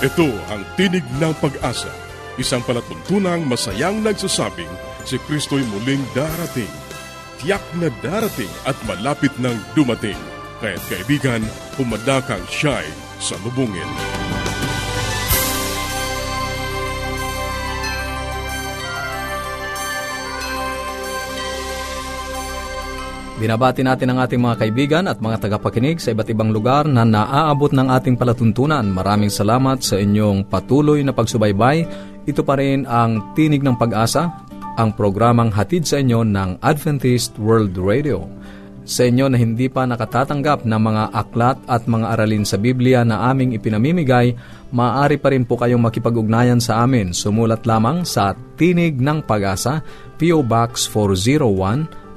Ito ang Tinig ng Pag-asa, isang palatuntunang masayang nagsasabing si Kristo'y muling darating. Tiyak na darating at malapit nang dumating. Kaya't kaibigan, pumadakang siya'y salubungin. Binabati natin ang ating mga kaibigan at mga tagapakinig sa iba't ibang lugar na naaabot ng ating palatuntunan. Maraming salamat sa inyong patuloy na pagsubaybay. Ito pa rin ang Tinig ng Pag-asa, ang programang hatid sa inyo ng Adventist World Radio. Sa inyo na hindi pa nakatatanggap ng mga aklat at mga aralin sa Biblia na aming ipinamimigay, maaari pa rin po kayong makipag-ugnayan sa amin. Sumulat lamang sa Tinig ng Pag-asa, P.O. Box 401,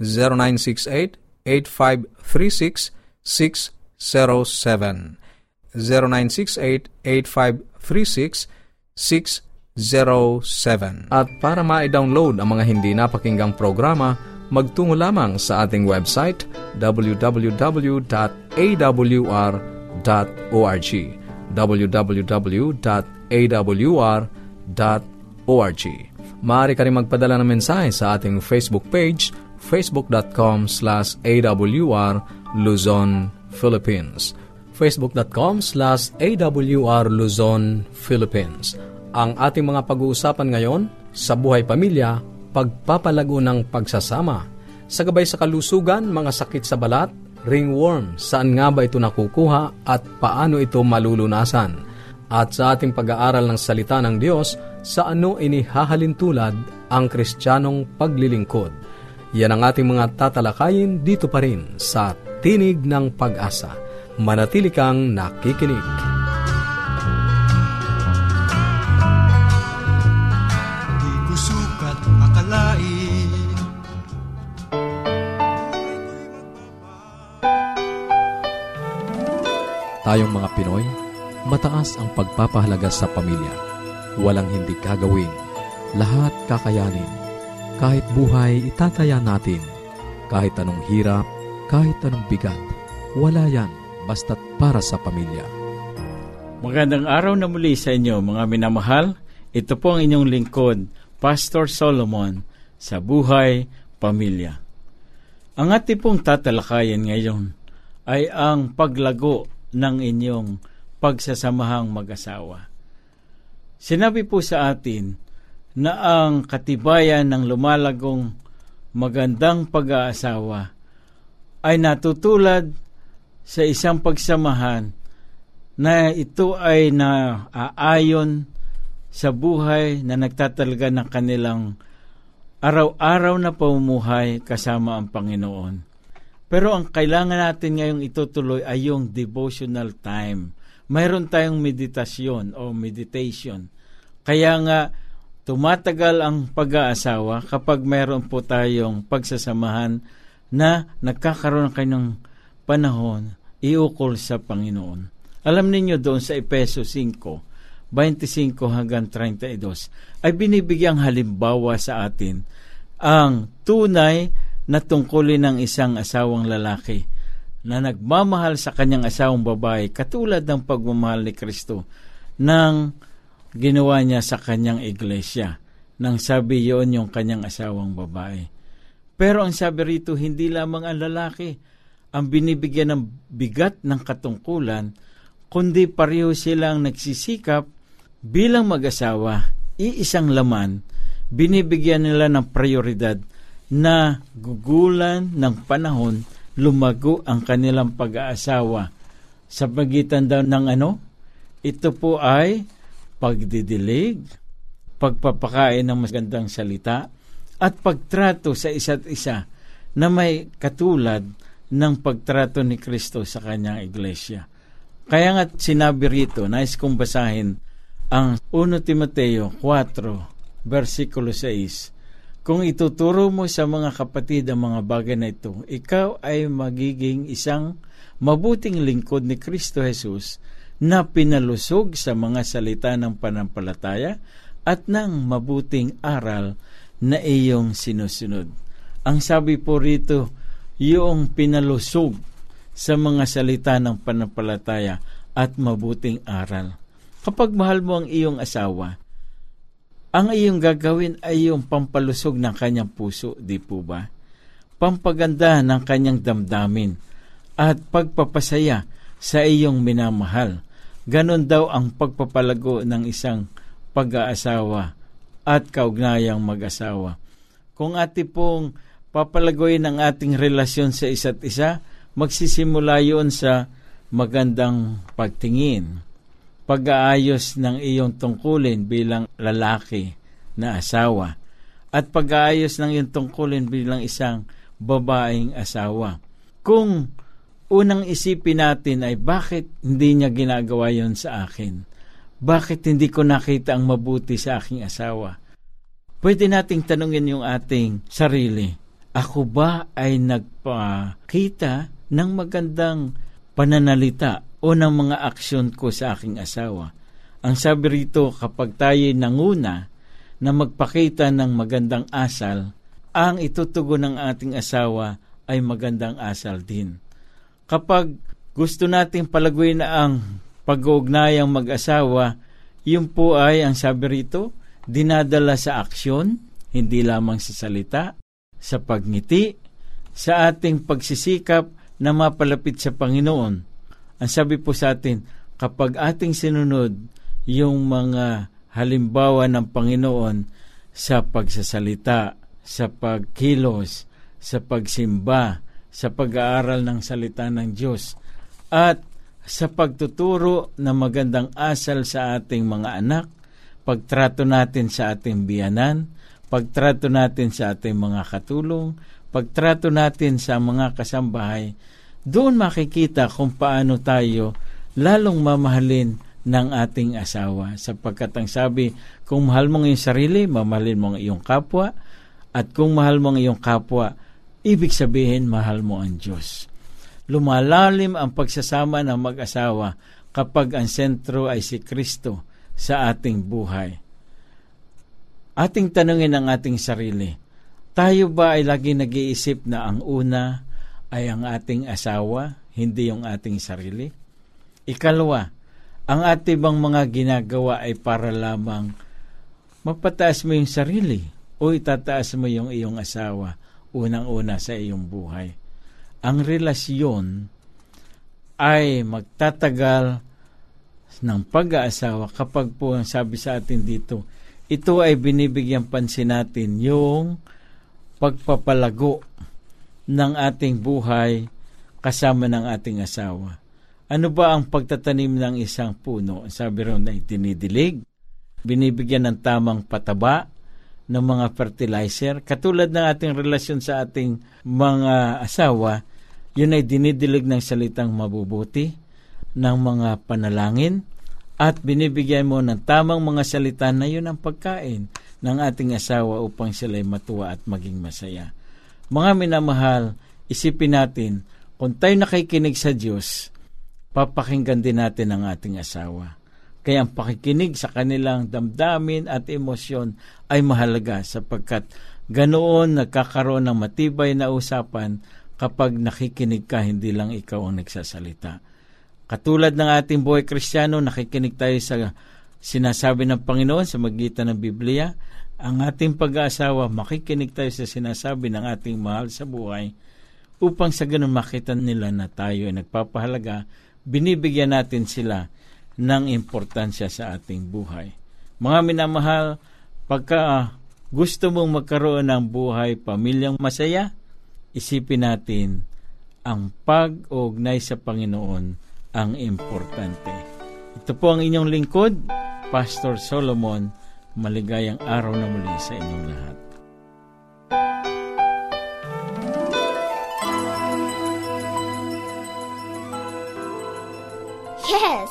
0968-8536-607. 0968-8536-607. At para ma-download ang mga hindi napakinggang programa, magtungo lamang sa ating website www.awr.org www.awr.org Maaari ka rin magpadala ng mensahe sa ating Facebook page facebook.com slash awr Luzon, Philippines. facebook.com slash awr Luzon, Philippines. Ang ating mga pag-uusapan ngayon, sa buhay pamilya, pagpapalago ng pagsasama. Sa gabay sa kalusugan, mga sakit sa balat, ringworm, saan nga ba ito nakukuha at paano ito malulunasan? At sa ating pag-aaral ng salita ng Diyos, sa ano inihahalin tulad ang kristyanong paglilingkod. Yan ang ating mga tatalakayin dito pa rin sa Tinig ng Pag-asa. Manatili kang nakikinig. Tayong mga Pinoy, mataas ang pagpapahalaga sa pamilya. Walang hindi kagawin. Lahat kakayanin. Kahit buhay, itataya natin. Kahit anong hirap, kahit anong bigat. Wala yan, basta't para sa pamilya. Magandang araw na muli sa inyo mga minamahal. Ito po ang inyong lingkod, Pastor Solomon, sa Buhay Pamilya. Ang ating pong tatalakayan ngayon ay ang paglago ng inyong pagsasamahang mag-asawa. Sinabi po sa atin na ang katibayan ng lumalagong magandang pag-aasawa ay natutulad sa isang pagsamahan na ito ay naaayon sa buhay na nagtatalaga ng kanilang araw-araw na pamumuhay kasama ang Panginoon. Pero ang kailangan natin ngayong itutuloy ay yung devotional time. Mayroon tayong meditasyon o meditation. Kaya nga, tumatagal ang pag-aasawa kapag mayroon po tayong pagsasamahan na nagkakaroon kayo ng panahon iukol sa Panginoon. Alam ninyo doon sa Epeso 5, 25 hanggang 32, ay binibigyang halimbawa sa atin ang tunay na tungkulin ng isang asawang lalaki na nagmamahal sa kanyang asawang babae katulad ng pagmamahal ni Kristo nang ginawa niya sa kanyang iglesia nang sabi yon yung kanyang asawang babae. Pero ang sabi rito, hindi lamang ang lalaki ang binibigyan ng bigat ng katungkulan, kundi pareho silang nagsisikap bilang mag-asawa, iisang laman, binibigyan nila ng prioridad na gugulan ng panahon lumago ang kanilang pag-aasawa sa pagitan daw ng ano? Ito po ay pagdidilig, pagpapakain ng magandang salita, at pagtrato sa isa't isa na may katulad ng pagtrato ni Kristo sa kanyang iglesia. Kaya nga sinabi rito, nais kong basahin ang 1 Timoteo 4, versikulo 6. Kung ituturo mo sa mga kapatid ang mga bagay na ito, ikaw ay magiging isang mabuting lingkod ni Kristo Jesus na pinalusog sa mga salita ng panampalataya at ng mabuting aral na iyong sinusunod. Ang sabi po rito, yung pinalusog sa mga salita ng panampalataya at mabuting aral. Kapag mahal mo ang iyong asawa, ang iyong gagawin ay yung pampalusog ng kanyang puso, di po ba? Pampaganda ng kanyang damdamin at pagpapasaya sa iyong minamahal. Ganon daw ang pagpapalago ng isang pag-aasawa at kaugnayang mag-asawa. Kung ati pong papalagoyin ang ating relasyon sa isa't isa, magsisimula yun sa magandang pagtingin, pag-aayos ng iyong tungkulin bilang lalaki na asawa at pag-aayos ng iyong tungkulin bilang isang babaeng asawa. Kung unang isipin natin ay bakit hindi niya ginagawa yon sa akin? Bakit hindi ko nakita ang mabuti sa aking asawa? Pwede nating tanungin yung ating sarili. Ako ba ay nagpakita ng magandang pananalita o ng mga aksyon ko sa aking asawa. Ang sabi rito, kapag tayo nanguna na magpakita ng magandang asal, ang itutugon ng ating asawa ay magandang asal din. Kapag gusto nating palaguin na ang pag-uugnayang mag-asawa, yun po ay, ang sabi rito, dinadala sa aksyon, hindi lamang sa salita, sa pagngiti, sa ating pagsisikap na mapalapit sa Panginoon. Ang sabi po sa atin, kapag ating sinunod yung mga halimbawa ng Panginoon sa pagsasalita, sa pagkilos, sa pagsimba, sa pag-aaral ng salita ng Diyos, at sa pagtuturo ng magandang asal sa ating mga anak, pagtrato natin sa ating biyanan, pagtrato natin sa ating mga katulong, pagtrato natin sa mga kasambahay, doon makikita kung paano tayo lalong mamahalin ng ating asawa. Sapagkat ang sabi, kung mahal mo ang iyong sarili, mamahalin mo ang iyong kapwa, at kung mahal mo ang iyong kapwa, ibig sabihin mahal mo ang Diyos. Lumalalim ang pagsasama ng mag-asawa kapag ang sentro ay si Kristo sa ating buhay. Ating tanungin ang ating sarili, tayo ba ay lagi nag-iisip na ang una ay ang ating asawa, hindi yung ating sarili. Ikalawa, ang ating bang mga ginagawa ay para lamang mapataas mo yung sarili o itataas mo yung iyong asawa unang-una sa iyong buhay. Ang relasyon ay magtatagal ng pag-aasawa kapag po ang sabi sa atin dito, ito ay binibigyan pansin natin yung pagpapalago ng ating buhay kasama ng ating asawa. Ano ba ang pagtatanim ng isang puno? Sabi ron ay dinidilig, binibigyan ng tamang pataba ng mga fertilizer. Katulad ng ating relasyon sa ating mga asawa, yun ay dinidilig ng salitang mabubuti, ng mga panalangin, at binibigyan mo ng tamang mga salita na yun ang pagkain ng ating asawa upang sila ay matuwa at maging masaya. Mga minamahal, isipin natin, kung tayo nakikinig sa Diyos, papakinggan din natin ang ating asawa. Kaya ang pakikinig sa kanilang damdamin at emosyon ay mahalaga sapagkat ganoon nagkakaroon ng matibay na usapan kapag nakikinig ka, hindi lang ikaw ang nagsasalita. Katulad ng ating buhay kristyano, nakikinig tayo sa sinasabi ng Panginoon sa magitan ng Biblia, ang ating pag-aasawa, makikinig tayo sa sinasabi ng ating mahal sa buhay upang sa ganun makita nila na tayo ay nagpapahalaga, binibigyan natin sila ng importansya sa ating buhay. Mga minamahal, pagka gusto mong magkaroon ng buhay pamilyang masaya, isipin natin ang pag-ugnay sa Panginoon ang importante. Ito po ang inyong lingkod, Pastor Solomon Maligayang araw na muli sa inyong lahat. Yes,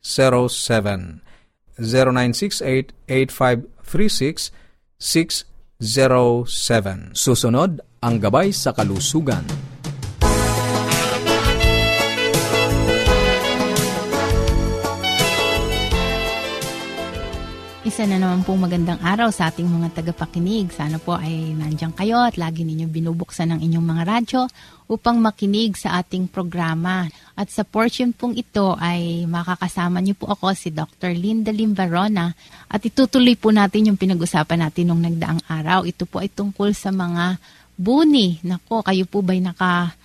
0968-8536-607. 0968-8536-607. Susunod, ang gabay sa kalusugan. Isa na naman pong magandang araw sa ating mga tagapakinig. Sana po ay nandiyan kayo at lagi ninyong binubuksan ang inyong mga radyo upang makinig sa ating programa. At sa portion pong ito ay makakasama niyo po ako si Dr. Linda Limbarona at itutuloy po natin yung pinag-usapan natin nung nagdaang araw. Ito po ay tungkol sa mga buni. Nako, kayo po ba'y naka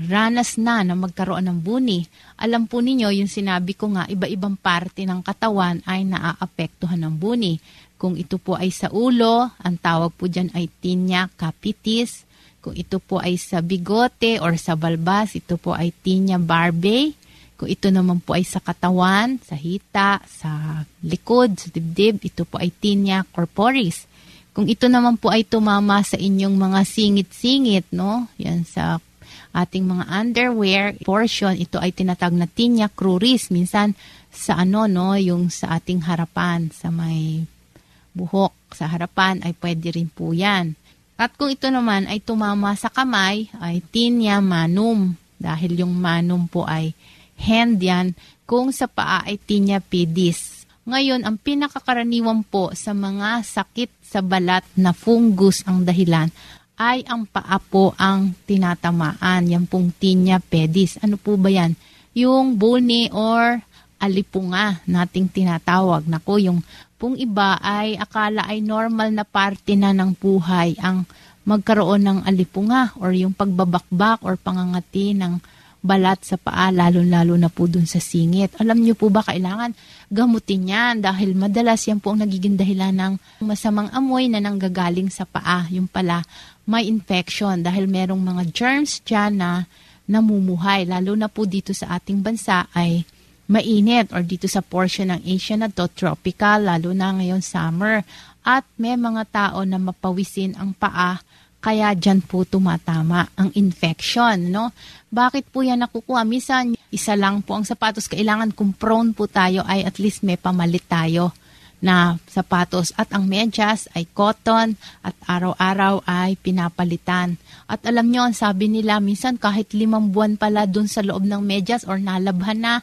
ranas na na magkaroon ng buni. Alam po ninyo, yung sinabi ko nga, iba-ibang parte ng katawan ay naaapektuhan ng buni. Kung ito po ay sa ulo, ang tawag po dyan ay tinea capitis. Kung ito po ay sa bigote or sa balbas, ito po ay tinea barbae. Kung ito naman po ay sa katawan, sa hita, sa likod, sa dibdib, ito po ay tinea corporis. Kung ito naman po ay tumama sa inyong mga singit-singit, no? Yan sa ating mga underwear portion, ito ay tinatag na tinea cruris. Minsan sa ano, no, yung sa ating harapan, sa may buhok sa harapan ay pwede rin po yan. At kung ito naman ay tumama sa kamay, ay tinea manum. Dahil yung manum po ay hand yan. Kung sa paa ay tinea pedis. Ngayon, ang pinakakaraniwan po sa mga sakit sa balat na fungus ang dahilan ay ang paa po ang tinatamaan. Yan pong tinea pedis. Ano po ba yan? Yung buni or alipunga nating tinatawag. Nako, yung pong iba ay akala ay normal na parte na ng buhay ang magkaroon ng alipunga or yung pagbabakbak or pangangati ng balat sa paa, lalo-lalo na po dun sa singit. Alam niyo po ba kailangan gamutin yan dahil madalas yan po ang nagiging dahilan ng masamang amoy na nanggagaling sa paa. Yung pala, may infection dahil merong mga germs dyan na namumuhay. Lalo na po dito sa ating bansa ay mainit or dito sa portion ng Asia na to, tropical, lalo na ngayon summer. At may mga tao na mapawisin ang paa kaya dyan po tumatama ang infection, no? Bakit po yan nakukuha? Misan, isa lang po ang sapatos. Kailangan kung prone po tayo ay at least may pamalit tayo na sapatos at ang medyas ay cotton at araw-araw ay pinapalitan. At alam nyo, sabi nila minsan kahit limang buwan pala dun sa loob ng medyas or nalabhan na,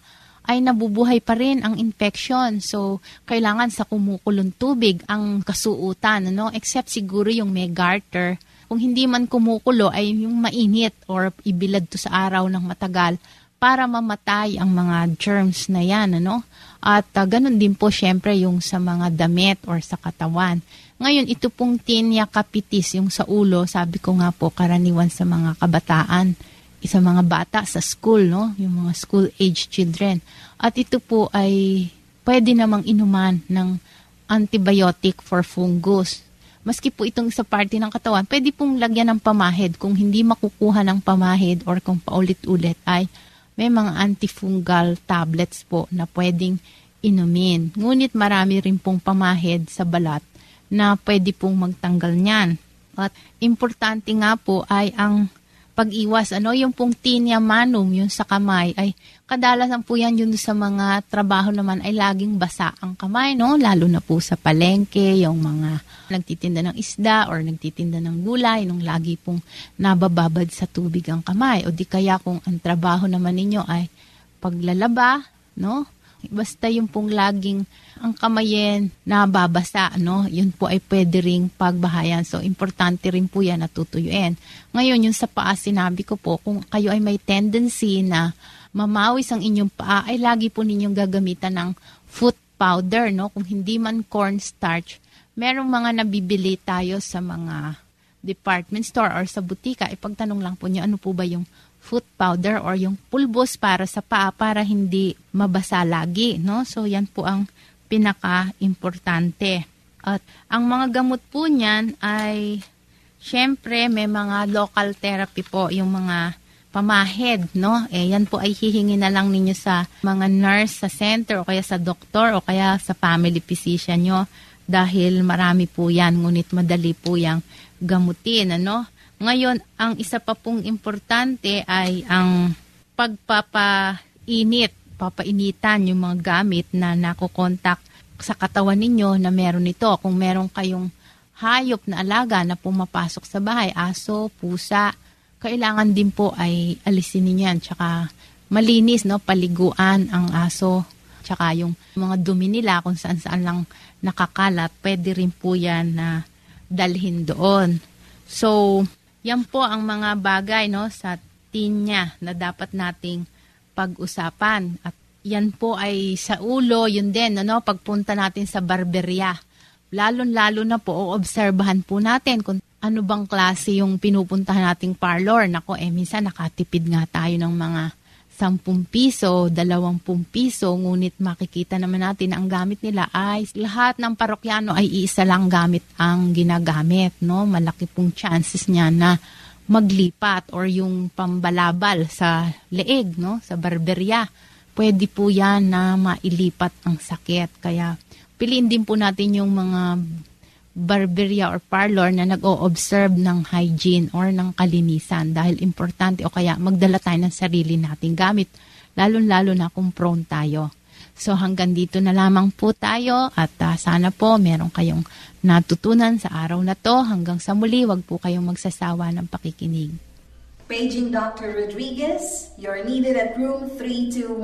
ay nabubuhay pa rin ang infection. So, kailangan sa kumukulong tubig ang kasuutan, no? Except siguro yung may garter. Kung hindi man kumukulo ay yung mainit or ibilad to sa araw ng matagal para mamatay ang mga germs na yan, ano? At uh, ganun din po syempre yung sa mga damit or sa katawan. Ngayon, ito pong tinea capitis, yung sa ulo, sabi ko nga po, karaniwan sa mga kabataan, sa mga bata sa school, no? Yung mga school age children. At ito po ay pwede namang inuman ng antibiotic for fungus. Maski po itong sa parte ng katawan, pwede pong lagyan ng pamahid. Kung hindi makukuha ng pamahid or kung paulit-ulit ay may mga antifungal tablets po na pwedeng inumin. Ngunit marami rin pong pamahid sa balat na pwede pong magtanggal niyan. At importante nga po ay ang pag-iwas, ano, yung pong tinea manum, yung sa kamay, ay kadalasan po yan yun sa mga trabaho naman ay laging basa ang kamay, no? Lalo na po sa palengke, yung mga nagtitinda ng isda or nagtitinda ng gulay, nung lagi pong nabababad sa tubig ang kamay. O di kaya kung ang trabaho naman ninyo ay paglalaba, no? Basta yung pong laging ang kamayin nababasa, no? Yun po ay pwede ring pagbahayan. So, importante rin po yan natutuyuin. Ngayon, yung sa paa, sinabi ko po, kung kayo ay may tendency na mamawis ang inyong paa, ay lagi po ninyong gagamitan ng foot powder, no? Kung hindi man cornstarch, merong mga nabibili tayo sa mga department store or sa butika. Ipagtanong lang po niyo, ano po ba yung foot powder or yung pulbos para sa paa para hindi mabasa lagi, no? So, yan po ang pinaka-importante. At ang mga gamot po niyan ay syempre may mga local therapy po yung mga pamahid, no? Eh, yan po ay hihingi na lang ninyo sa mga nurse sa center o kaya sa doktor o kaya sa family physician nyo dahil marami po yan, ngunit madali po yung gamutin, ano? Ngayon, ang isa pa pong importante ay ang pagpapainit, papainitan yung mga gamit na nakokontak sa katawan ninyo na meron ito. Kung meron kayong hayop na alaga na pumapasok sa bahay, aso, pusa, kailangan din po ay alisin ninyo yan. Tsaka malinis, no? paliguan ang aso. Tsaka yung mga dumi nila kung saan saan lang nakakalat, pwede rin po yan na dalhin doon. So, yan po ang mga bagay no, sa tinya na dapat nating pag-usapan. At yan po ay sa ulo, yun din, ano, pagpunta natin sa barberya. Lalo-lalo na po, obserbahan po natin kung ano bang klase yung pinupuntahan nating parlor. Nako, eh, minsan nakatipid nga tayo ng mga 10 piso, 20 piso, ngunit makikita naman natin na ang gamit nila ay lahat ng parokyano ay iisa lang gamit ang ginagamit. No? Malaki pong chances niya na maglipat or yung pambalabal sa leeg, no? sa barberya. Pwede po yan na mailipat ang sakit. Kaya piliin din po natin yung mga barberia or parlor na nag-o-observe ng hygiene or ng kalinisan dahil importante o kaya magdala tayo ng sarili nating gamit lalo-lalo na kung prone tayo. So hanggang dito na lamang po tayo at uh, sana po meron kayong natutunan sa araw na to. Hanggang sa muli, wag po kayong magsasawa ng pakikinig. Paging Dr. Rodriguez, you're needed at room 321.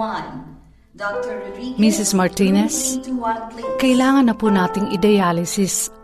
Dr. Rodriguez, Mrs. Martinez, room 321, please. kailangan na po nating i-dialysis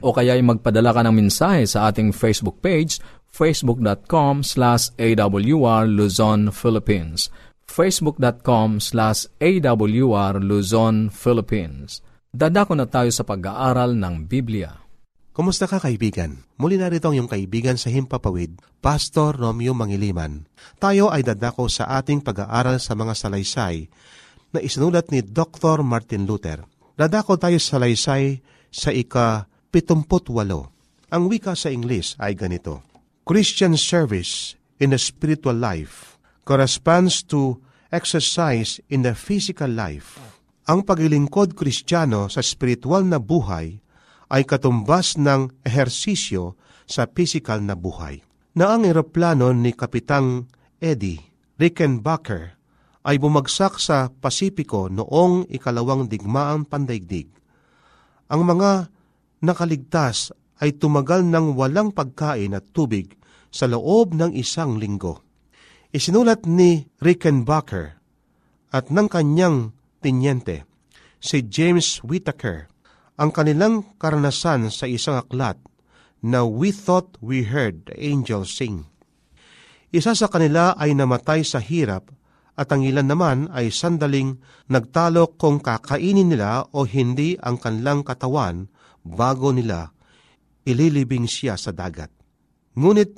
O kaya ay magpadala ka ng mensahe sa ating Facebook page facebook.com slash awr Luzon, Philippines facebook.com slash awr Luzon, Philippines Dadako na tayo sa pag-aaral ng Biblia. Kumusta ka kaibigan? Muli na rito ang iyong kaibigan sa Himpapawid, Pastor Romeo Mangiliman. Tayo ay dadako sa ating pag-aaral sa mga salaysay na isinulat ni Dr. Martin Luther. Dadako tayo sa salaysay sa ika-78. Ang wika sa English ay ganito. Christian service in the spiritual life corresponds to exercise in the physical life. Ang paglilingkod kristyano sa spiritual na buhay ay katumbas ng ehersisyo sa physical na buhay. Na ang eroplano ni Kapitang Eddie Rickenbacker ay bumagsak sa Pasipiko noong ikalawang digmaang pandaigdig. Ang mga nakaligtas ay tumagal ng walang pagkain at tubig sa loob ng isang linggo. Isinulat ni Rickenbacker at ng kanyang tinyente, si James Whittaker, ang kanilang karanasan sa isang aklat na We Thought We Heard the Angels Sing. Isa sa kanila ay namatay sa hirap at ang ilan naman ay sandaling nagtalok kung kakainin nila o hindi ang kanlang katawan bago nila ililibing siya sa dagat. Ngunit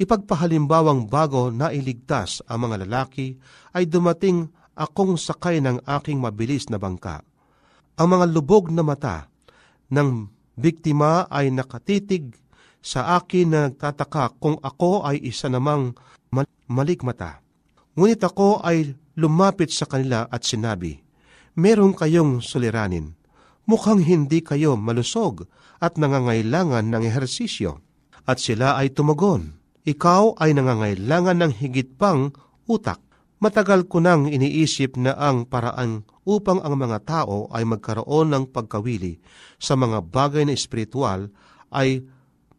ipagpahalimbawang bago na iligtas ang mga lalaki ay dumating akong sakay ng aking mabilis na bangka. Ang mga lubog na mata ng biktima ay nakatitig sa akin na nagtataka kung ako ay isa namang malikmata. Ngunit ako ay lumapit sa kanila at sinabi, Meron kayong suliranin. Mukhang hindi kayo malusog at nangangailangan ng ehersisyo. At sila ay tumagon, Ikaw ay nangangailangan ng higit pang utak. Matagal ko nang iniisip na ang paraan upang ang mga tao ay magkaroon ng pagkawili sa mga bagay na espiritual ay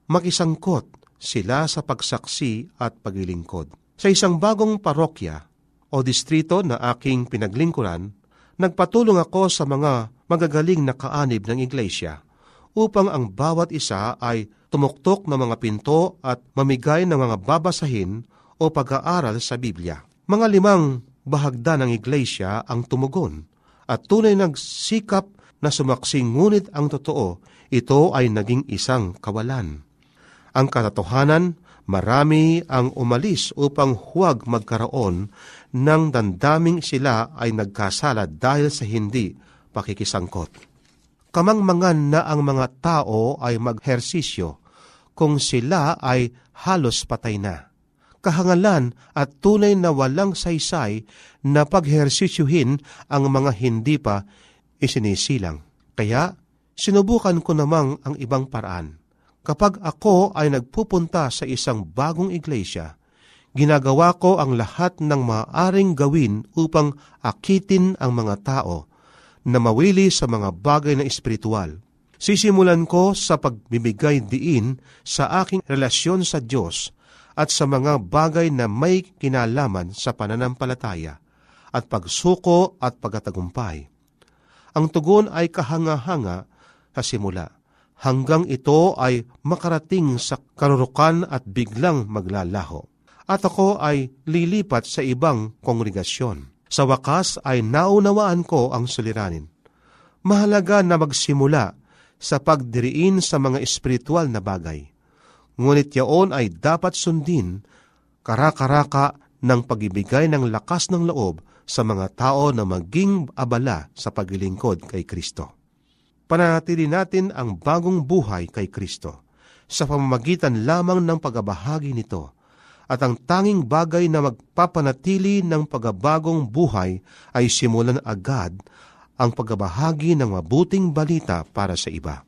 makisangkot sila sa pagsaksi at paglilingkod. Sa isang bagong parokya o distrito na aking pinaglingkuran, nagpatulong ako sa mga magagaling na kaanib ng iglesia upang ang bawat isa ay tumuktok ng mga pinto at mamigay ng mga babasahin o pag-aaral sa Biblia. Mga limang bahagda ng iglesia ang tumugon at tunay nagsikap na sumaksing ngunit ang totoo, ito ay naging isang kawalan. Ang katotohanan marami ang umalis upang huwag magkaroon ng dandaming sila ay nagkasala dahil sa hindi pakikisangkot. Kamangmangan na ang mga tao ay maghersisyo kung sila ay halos patay na. Kahangalan at tunay na walang saysay na paghersisyuhin ang mga hindi pa isinisilang. Kaya sinubukan ko namang ang ibang paraan Kapag ako ay nagpupunta sa isang bagong iglesia, ginagawa ko ang lahat ng maaaring gawin upang akitin ang mga tao na mawili sa mga bagay na espiritual. Sisimulan ko sa pagbibigay diin sa aking relasyon sa Diyos at sa mga bagay na may kinalaman sa pananampalataya at pagsuko at pagatagumpay. Ang tugon ay kahanga-hanga sa simula hanggang ito ay makarating sa karurukan at biglang maglalaho. At ako ay lilipat sa ibang kongregasyon. Sa wakas ay naunawaan ko ang suliranin. Mahalaga na magsimula sa pagdiriin sa mga espiritual na bagay. Ngunit yaon ay dapat sundin karakaraka ng pagibigay ng lakas ng loob sa mga tao na maging abala sa paglilingkod kay Kristo pananatili natin ang bagong buhay kay Kristo sa pamamagitan lamang ng pagabahagi nito at ang tanging bagay na magpapanatili ng pagabagong buhay ay simulan agad ang pagabahagi ng mabuting balita para sa iba.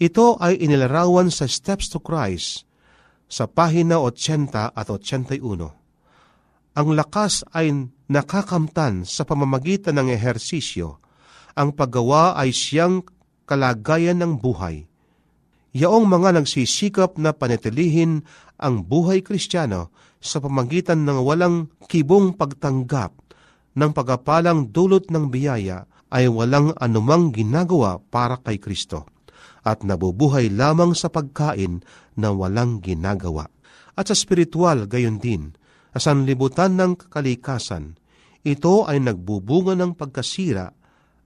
Ito ay inilarawan sa Steps to Christ sa pahina 80 at 81. Ang lakas ay nakakamtan sa pamamagitan ng ehersisyo. Ang paggawa ay siyang kalagayan ng buhay. Yaong mga nagsisikap na panatilihin ang buhay kristyano sa pamagitan ng walang kibong pagtanggap ng pagapalang dulot ng biyaya ay walang anumang ginagawa para kay Kristo at nabubuhay lamang sa pagkain na walang ginagawa. At sa spiritual gayon din, sa sanlibutan ng kalikasan, ito ay nagbubunga ng pagkasira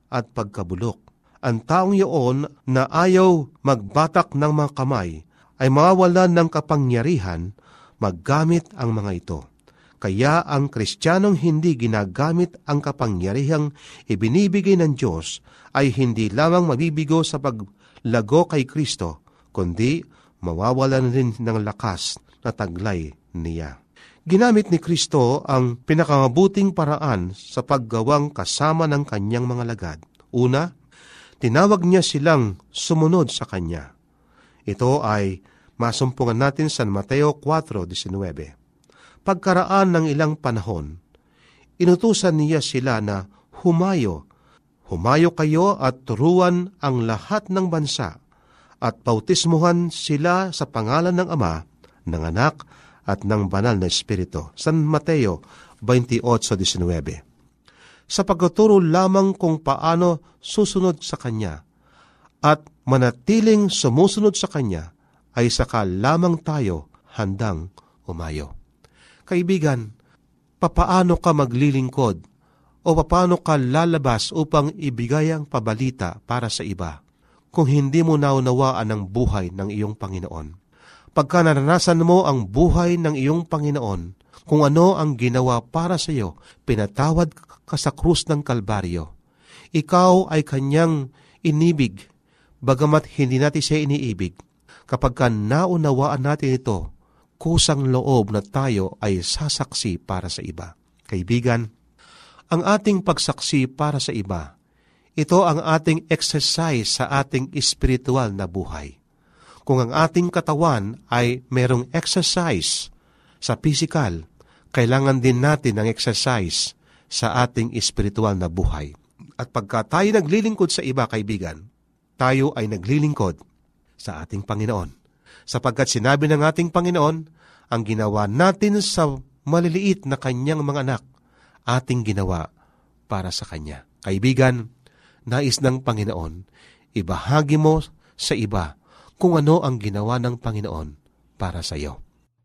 at pagkabulok ang taong iyon na ayaw magbatak ng mga kamay ay mawawalan ng kapangyarihan maggamit ang mga ito. Kaya ang kristyanong hindi ginagamit ang kapangyarihang ibinibigay ng Diyos ay hindi lamang mabibigo sa paglago kay Kristo, kundi mawawalan rin ng lakas na taglay niya. Ginamit ni Kristo ang pinakamabuting paraan sa paggawang kasama ng kanyang mga lagad. Una, tinawag niya silang sumunod sa Kanya. Ito ay masumpungan natin sa Mateo 4.19. Pagkaraan ng ilang panahon, inutusan niya sila na humayo. Humayo kayo at turuan ang lahat ng bansa at bautismuhan sila sa pangalan ng Ama, ng Anak at ng Banal na Espiritu. San Mateo 28.19 sa pagtuturo lamang kung paano susunod sa Kanya at manatiling sumusunod sa Kanya ay saka lamang tayo handang umayo. Kaibigan, papaano ka maglilingkod o papaano ka lalabas upang ibigay ang pabalita para sa iba kung hindi mo naunawaan ang buhay ng iyong Panginoon. Pagka naranasan mo ang buhay ng iyong Panginoon, kung ano ang ginawa para sa iyo, pinatawad ka sa krus ng Kalbaryo. Ikaw ay kanyang inibig, bagamat hindi natin siya iniibig. Kapag ka naunawaan natin ito, kusang loob na tayo ay sasaksi para sa iba. Kaibigan, ang ating pagsaksi para sa iba ito ang ating exercise sa ating espiritual na buhay. Kung ang ating katawan ay merong exercise sa physical, kailangan din natin ng exercise sa ating espiritual na buhay. At pagka tayo naglilingkod sa iba, kaibigan, tayo ay naglilingkod sa ating Panginoon. Sapagkat sinabi ng ating Panginoon, ang ginawa natin sa maliliit na kanyang mga anak, ating ginawa para sa Kanya. Kaibigan, nais ng Panginoon, ibahagi mo sa iba kung ano ang ginawa ng Panginoon para sa iyo.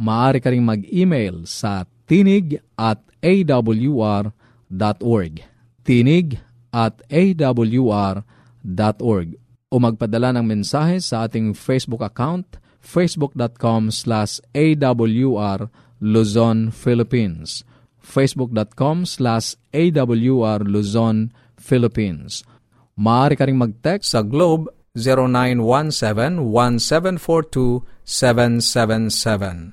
Maaari ka rin mag-email sa tinig at awr.org. Tinig at awr.org o magpadala ng mensahe sa ating Facebook account facebook.com slash awr Luzon, Philippines facebook.com slash awr Luzon, Philippines Maaari ka rin mag-text sa Globe 0917-1742-777.